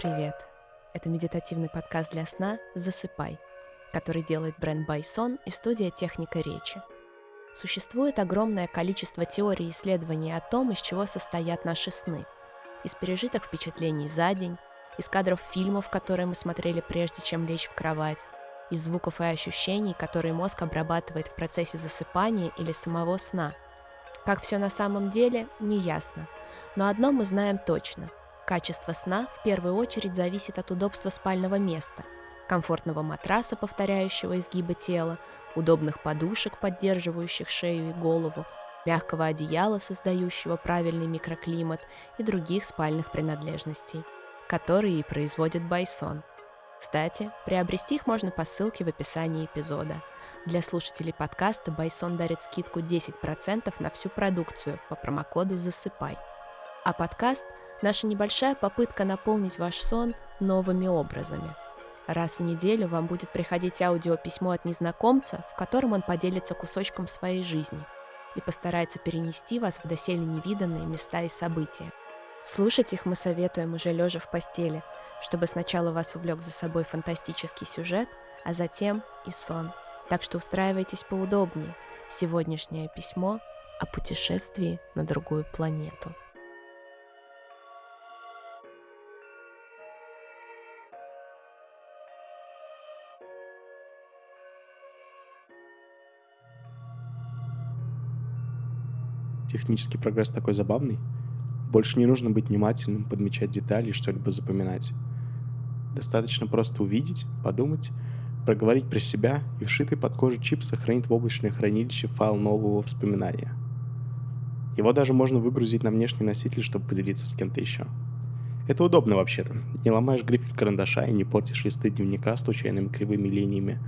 Привет! Это медитативный подкаст для сна «Засыпай», который делает бренд Байсон и студия «Техника речи». Существует огромное количество теорий и исследований о том, из чего состоят наши сны. Из пережитых впечатлений за день, из кадров фильмов, которые мы смотрели прежде, чем лечь в кровать, из звуков и ощущений, которые мозг обрабатывает в процессе засыпания или самого сна. Как все на самом деле, не ясно. Но одно мы знаем точно. Качество сна в первую очередь зависит от удобства спального места, комфортного матраса, повторяющего изгибы тела, удобных подушек, поддерживающих шею и голову, мягкого одеяла, создающего правильный микроклимат и других спальных принадлежностей, которые и производит Байсон. Кстати, приобрести их можно по ссылке в описании эпизода. Для слушателей подкаста Байсон дарит скидку 10% на всю продукцию по промокоду «Засыпай». А подкаст – Наша небольшая попытка наполнить ваш сон новыми образами. Раз в неделю вам будет приходить аудиописьмо от незнакомца, в котором он поделится кусочком своей жизни и постарается перенести вас в доселе невиданные места и события. Слушать их мы советуем уже лежа в постели, чтобы сначала вас увлек за собой фантастический сюжет, а затем и сон. Так что устраивайтесь поудобнее. Сегодняшнее письмо о путешествии на другую планету. Технический прогресс такой забавный. Больше не нужно быть внимательным, подмечать детали и что-либо запоминать. Достаточно просто увидеть, подумать, проговорить про себя, и вшитый под кожу чип сохранит в облачное хранилище файл нового воспоминания. Его даже можно выгрузить на внешний носитель, чтобы поделиться с кем-то еще. Это удобно вообще-то. Не ломаешь грифель карандаша и не портишь листы дневника случайными кривыми линиями,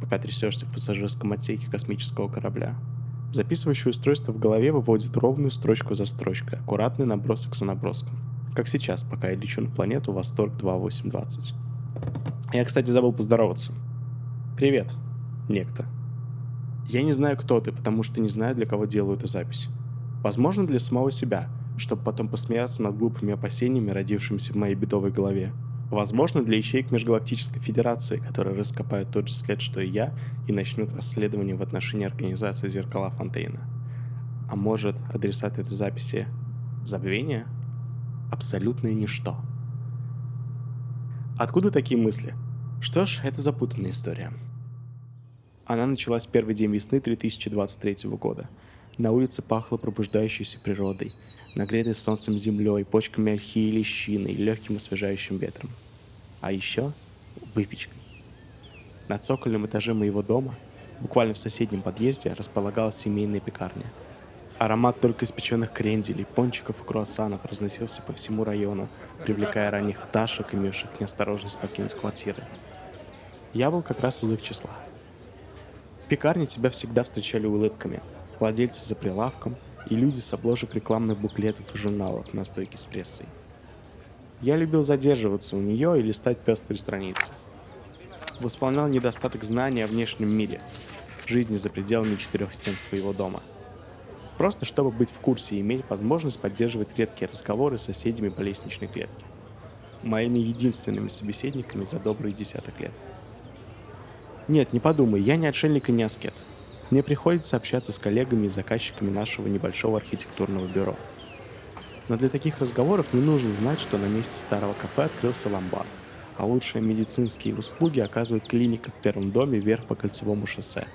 пока трясешься в пассажирском отсеке космического корабля. Записывающее устройство в голове выводит ровную строчку за строчкой, аккуратный набросок за наброском. Как сейчас, пока я лечу на планету Восторг 2820. Я, кстати, забыл поздороваться. Привет, некто. Я не знаю, кто ты, потому что не знаю, для кого делаю эту запись. Возможно, для самого себя, чтобы потом посмеяться над глупыми опасениями, родившимися в моей бедовой голове. Возможно, для ячеек Межгалактической Федерации, которые раскопают тот же след, что и я, и начнут расследование в отношении организации «Зеркала Фонтейна». А может, адресат этой записи — забвение? Абсолютное ничто. Откуда такие мысли? Что ж, это запутанная история. Она началась в первый день весны 2023 года. На улице пахло пробуждающейся природой, нагретой солнцем землей, почками ольхи и лещины и легким освежающим ветром — а еще выпечкой. На цокольном этаже моего дома, буквально в соседнем подъезде, располагалась семейная пекарня. Аромат только испеченных кренделей, пончиков и круассанов разносился по всему району, привлекая ранних пташек, имевших неосторожность покинуть квартиры. Я был как раз из их числа. В пекарне тебя всегда встречали улыбками, владельцы за прилавком и люди с обложек рекламных буклетов и журналов на стойке с прессой – я любил задерживаться у нее и листать пестрые страницы. Восполнял недостаток знания о внешнем мире, жизни за пределами четырех стен своего дома. Просто чтобы быть в курсе и иметь возможность поддерживать редкие разговоры с соседями по лестничной клетке. Моими единственными собеседниками за добрый десяток лет. Нет, не подумай, я не отшельник и не аскет. Мне приходится общаться с коллегами и заказчиками нашего небольшого архитектурного бюро – но для таких разговоров не нужно знать, что на месте старого кафе открылся ломбард, а лучшие медицинские услуги оказывает клиника в первом доме вверх по кольцевому шоссе.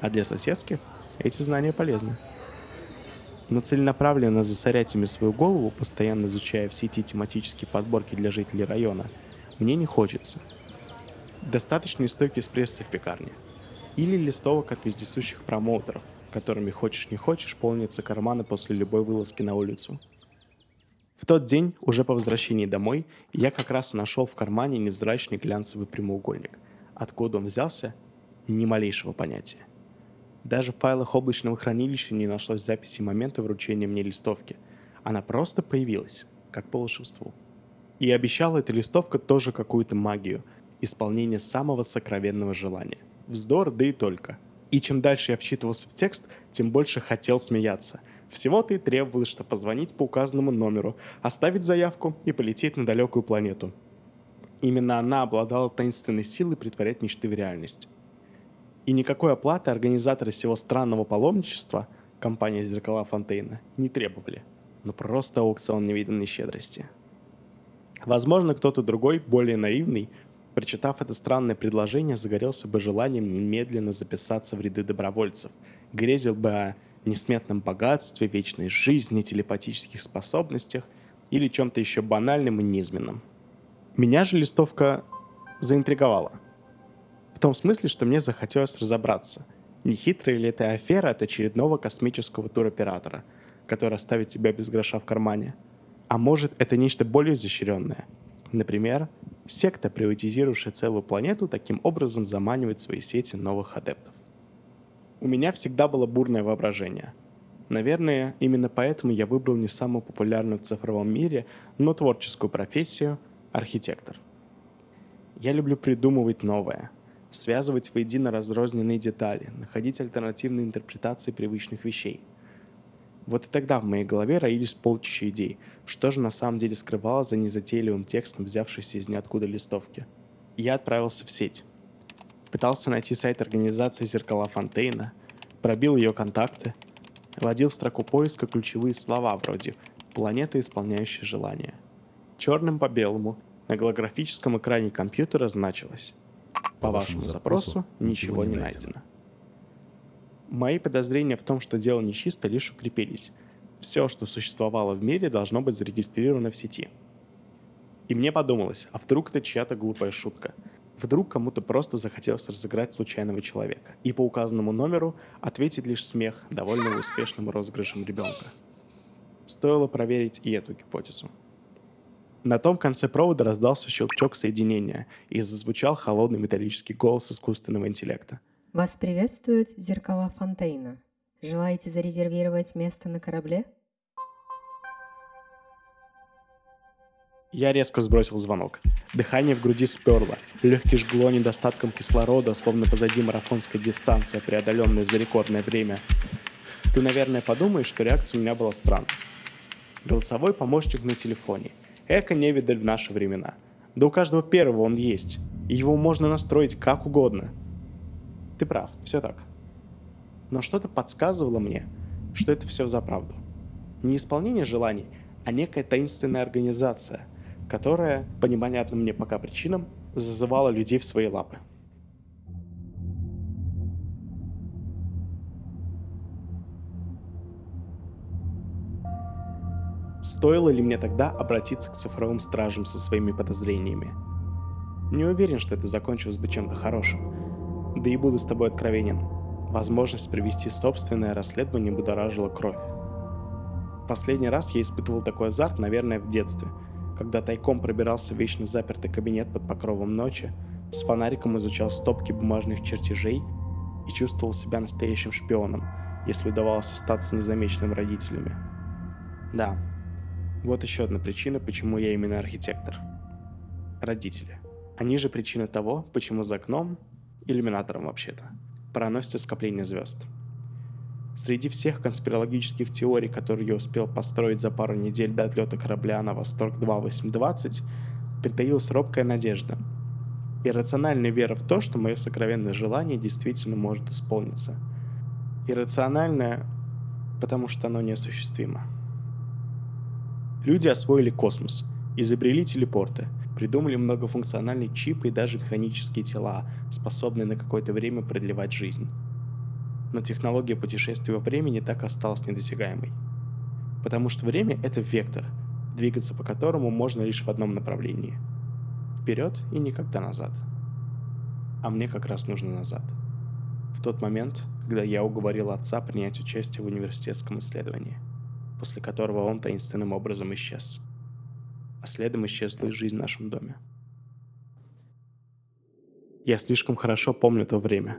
А для соседских эти знания полезны. Но целенаправленно засорять ими свою голову, постоянно изучая в сети тематические подборки для жителей района, мне не хочется. Достаточно и стойки эспрессо в пекарне. Или листовок от вездесущих промоутеров – которыми хочешь не хочешь полнятся карманы после любой вылазки на улицу. В тот день, уже по возвращении домой, я как раз нашел в кармане невзрачный глянцевый прямоугольник. Откуда он взялся, ни малейшего понятия. Даже в файлах облачного хранилища не нашлось записи момента вручения мне листовки. Она просто появилась, как по волшебству. И обещала эта листовка тоже какую-то магию, исполнение самого сокровенного желания. Вздор, да и только – И чем дальше я вчитывался в текст, тем больше хотел смеяться. Всего-то и требовалось, что позвонить по указанному номеру, оставить заявку и полететь на далекую планету. Именно она обладала таинственной силой притворять мечты в реальность. И никакой оплаты организаторы всего странного паломничества, компания «Зеркала Фонтейна», не требовали. Но просто аукцион невиданной щедрости. Возможно, кто-то другой, более наивный, прочитав это странное предложение, загорелся бы желанием немедленно записаться в ряды добровольцев, грезил бы о несметном богатстве, вечной жизни, телепатических способностях или чем-то еще банальным и низменным. Меня же листовка заинтриговала. В том смысле, что мне захотелось разобраться, не хитрая ли это афера от очередного космического туроператора, который оставит тебя без гроша в кармане. А может, это нечто более изощренное. Например, Секта, приватизировавшая целую планету, таким образом заманивает свои сети новых адептов. У меня всегда было бурное воображение. Наверное, именно поэтому я выбрал не самую популярную в цифровом мире, но творческую профессию – архитектор. Я люблю придумывать новое, связывать воедино разрозненные детали, находить альтернативные интерпретации привычных вещей – вот и тогда в моей голове роились полчища идей, что же на самом деле скрывалось за незатейливым текстом, взявшийся из ниоткуда листовки. Я отправился в сеть. Пытался найти сайт организации «Зеркала Фонтейна», пробил ее контакты, вводил в строку поиска ключевые слова вроде «планета, исполняющая желания». Черным по белому на голографическом экране компьютера значилось «По вашему запросу ничего не найдено». Мои подозрения в том, что дело нечисто, лишь укрепились. Все, что существовало в мире, должно быть зарегистрировано в сети. И мне подумалось, а вдруг это чья-то глупая шутка? Вдруг кому-то просто захотелось разыграть случайного человека. И по указанному номеру ответить лишь смех довольно успешным розыгрышем ребенка. Стоило проверить и эту гипотезу. На том конце провода раздался щелчок соединения и зазвучал холодный металлический голос искусственного интеллекта. Вас приветствует зеркала Фонтейна. Желаете зарезервировать место на корабле? Я резко сбросил звонок. Дыхание в груди сперло. Легкий жгло недостатком кислорода, словно позади марафонская дистанция, преодоленная за рекордное время. Ты, наверное, подумаешь, что реакция у меня была странной. Голосовой помощник на телефоне. Эко не видаль в наши времена. Да у каждого первого он есть. И его можно настроить как угодно – ты прав, все так. Но что-то подсказывало мне, что это все за правду. Не исполнение желаний, а некая таинственная организация, которая, по непонятным мне пока причинам, зазывала людей в свои лапы. Стоило ли мне тогда обратиться к цифровым стражам со своими подозрениями? Не уверен, что это закончилось бы чем-то хорошим, да и буду с тобой откровенен. Возможность провести собственное расследование будоражила кровь. Последний раз я испытывал такой азарт, наверное, в детстве, когда тайком пробирался в вечно запертый кабинет под покровом ночи, с фонариком изучал стопки бумажных чертежей и чувствовал себя настоящим шпионом, если удавалось остаться незамеченным родителями. Да, вот еще одна причина, почему я именно архитектор. Родители. Они же причина того, почему за окном иллюминатором вообще-то, проносится скопление звезд. Среди всех конспирологических теорий, которые я успел построить за пару недель до отлета корабля на Восток 2820, притаилась робкая надежда. Иррациональная вера в то, что мое сокровенное желание действительно может исполниться. Иррациональная, потому что оно неосуществимо. Люди освоили космос, изобрели телепорты – Придумали многофункциональные чипы и даже механические тела, способные на какое-то время продлевать жизнь. Но технология путешествия во времени так осталась недосягаемой. Потому что время — это вектор, двигаться по которому можно лишь в одном направлении. Вперед и никогда назад. А мне как раз нужно назад. В тот момент, когда я уговорил отца принять участие в университетском исследовании, после которого он таинственным образом исчез а следом исчезла и жизнь в нашем доме. Я слишком хорошо помню то время,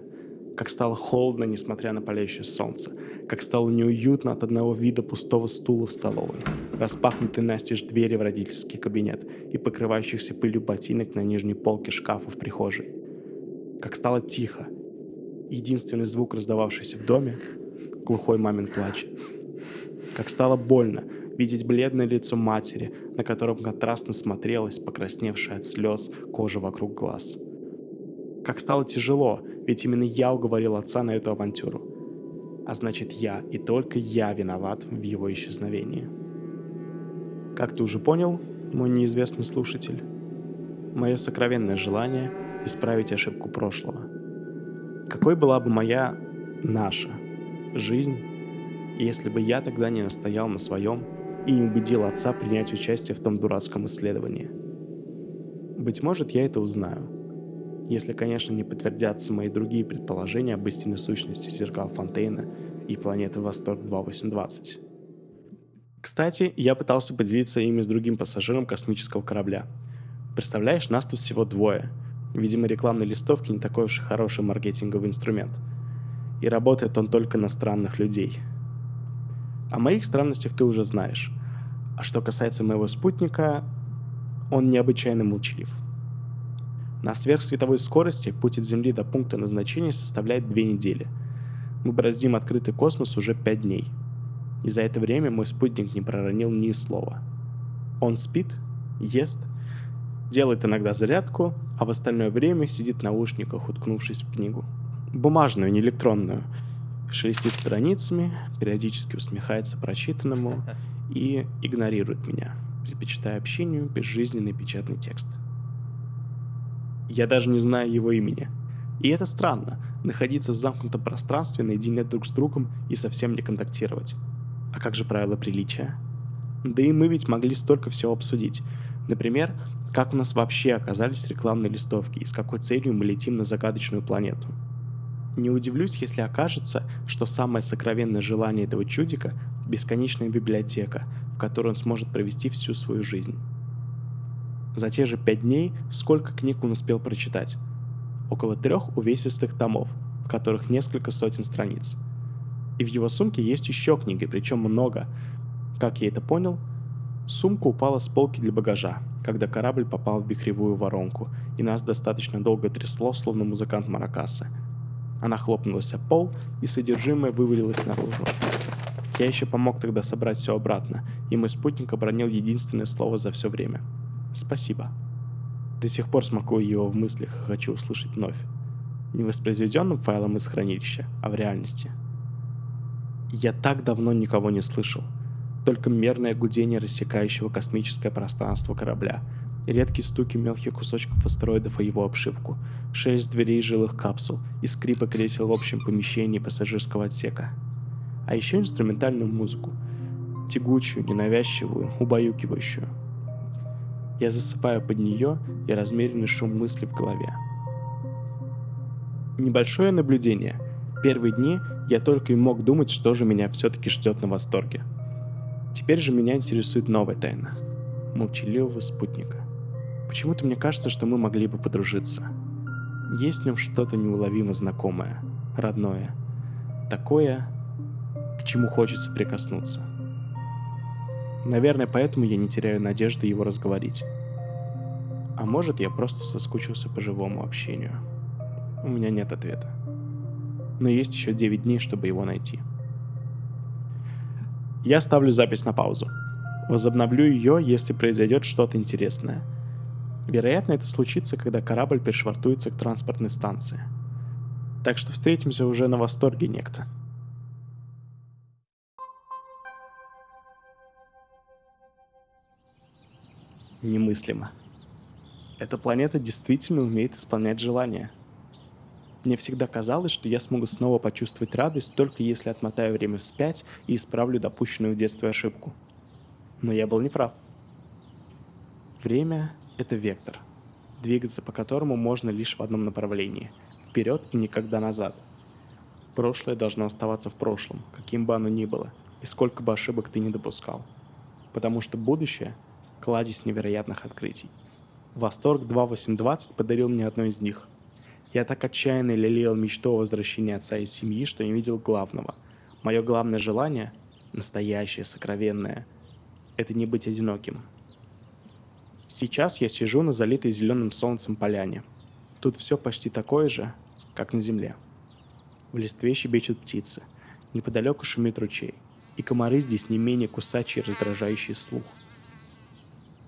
как стало холодно, несмотря на палящее солнце, как стало неуютно от одного вида пустого стула в столовой, распахнутые настежь двери в родительский кабинет и покрывающихся пылью ботинок на нижней полке шкафа в прихожей. Как стало тихо, Единственный звук, раздававшийся в доме — глухой мамин плач. Как стало больно видеть бледное лицо матери, на котором контрастно смотрелась покрасневшая от слез кожа вокруг глаз. Как стало тяжело, ведь именно я уговорил отца на эту авантюру. А значит, я и только я виноват в его исчезновении. Как ты уже понял, мой неизвестный слушатель, мое сокровенное желание — исправить ошибку прошлого. Какой была бы моя, наша, жизнь, если бы я тогда не настоял на своем и не убедил отца принять участие в том дурацком исследовании? Быть может, я это узнаю, если, конечно, не подтвердятся мои другие предположения об истинной сущности зеркал Фонтейна и планеты Восторг 2820. Кстати, я пытался поделиться ими с другим пассажиром космического корабля. Представляешь, нас тут всего двое. Видимо, рекламные листовки не такой уж и хороший маркетинговый инструмент. И работает он только на странных людей. О моих странностях ты уже знаешь. А что касается моего спутника, он необычайно молчалив. На сверхсветовой скорости путь от Земли до пункта назначения составляет две недели. Мы бороздим открытый космос уже пять дней – и за это время мой спутник не проронил ни слова. Он спит, ест, делает иногда зарядку, а в остальное время сидит в наушниках, уткнувшись в книгу. Бумажную, не электронную. Шелестит страницами, периодически усмехается прочитанному и игнорирует меня, предпочитая общению безжизненный печатный текст. Я даже не знаю его имени. И это странно, находиться в замкнутом пространстве наедине друг с другом и совсем не контактировать. А как же правила приличия? Да и мы ведь могли столько всего обсудить. Например, как у нас вообще оказались рекламные листовки и с какой целью мы летим на загадочную планету. Не удивлюсь, если окажется, что самое сокровенное желание этого чудика – бесконечная библиотека, в которой он сможет провести всю свою жизнь. За те же пять дней сколько книг он успел прочитать? Около трех увесистых томов, в которых несколько сотен страниц – и в его сумке есть еще книги, причем много. Как я это понял? Сумка упала с полки для багажа, когда корабль попал в вихревую воронку, и нас достаточно долго трясло, словно музыкант Маракасы. Она хлопнулась о пол, и содержимое вывалилось наружу. Я еще помог тогда собрать все обратно, и мой спутник обронил единственное слово за все время. Спасибо. До сих пор смакую его в мыслях и хочу услышать вновь. Не воспроизведенным файлом из хранилища, а в реальности – я так давно никого не слышал. Только мерное гудение рассекающего космическое пространство корабля, редкие стуки мелких кусочков астероидов о его обшивку, шелест дверей жилых капсул и скрипа кресел в общем помещении пассажирского отсека. А еще инструментальную музыку. Тягучую, ненавязчивую, убаюкивающую. Я засыпаю под нее и размеренный шум мысли в голове. Небольшое наблюдение. Первые дни я только и мог думать, что же меня все-таки ждет на восторге. Теперь же меня интересует новая тайна. Молчаливого спутника. Почему-то мне кажется, что мы могли бы подружиться. Есть в нем что-то неуловимо знакомое, родное. Такое, к чему хочется прикоснуться. Наверное, поэтому я не теряю надежды его разговорить. А может, я просто соскучился по живому общению. У меня нет ответа но есть еще 9 дней, чтобы его найти. Я ставлю запись на паузу. Возобновлю ее, если произойдет что-то интересное. Вероятно, это случится, когда корабль пришвартуется к транспортной станции. Так что встретимся уже на восторге некто. Немыслимо. Эта планета действительно умеет исполнять желания – мне всегда казалось, что я смогу снова почувствовать радость, только если отмотаю время вспять и исправлю допущенную в детстве ошибку. Но я был неправ. Время — это вектор, двигаться по которому можно лишь в одном направлении — вперед и никогда назад. Прошлое должно оставаться в прошлом, каким бы оно ни было, и сколько бы ошибок ты не допускал. Потому что будущее — кладезь невероятных открытий. Восторг 2820 подарил мне одно из них — я так отчаянно лелеял мечту о возвращении отца из семьи, что не видел главного. Мое главное желание, настоящее, сокровенное, это не быть одиноким. Сейчас я сижу на залитой зеленым солнцем поляне. Тут все почти такое же, как на земле. В листве щебечут птицы. Неподалеку шумит ручей. И комары здесь не менее кусачие, раздражающие слух.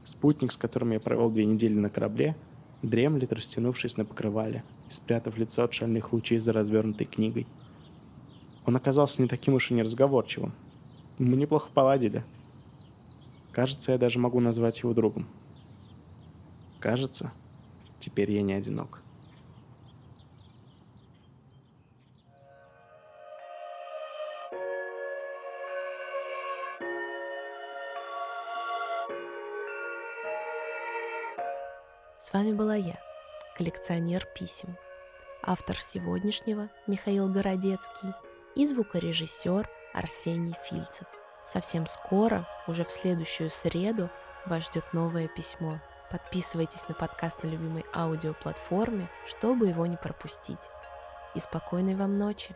Спутник, с которым я провел две недели на корабле, дремлет, растянувшись на покрывале и спрятав лицо от шальных лучей за развернутой книгой. Он оказался не таким уж и неразговорчивым. Мы неплохо поладили. Кажется, я даже могу назвать его другом. Кажется, теперь я не одинок. С вами была я, коллекционер писем, автор сегодняшнего Михаил Городецкий и звукорежиссер Арсений Фильцев. Совсем скоро, уже в следующую среду, вас ждет новое письмо. Подписывайтесь на подкаст на любимой аудиоплатформе, чтобы его не пропустить. И спокойной вам ночи!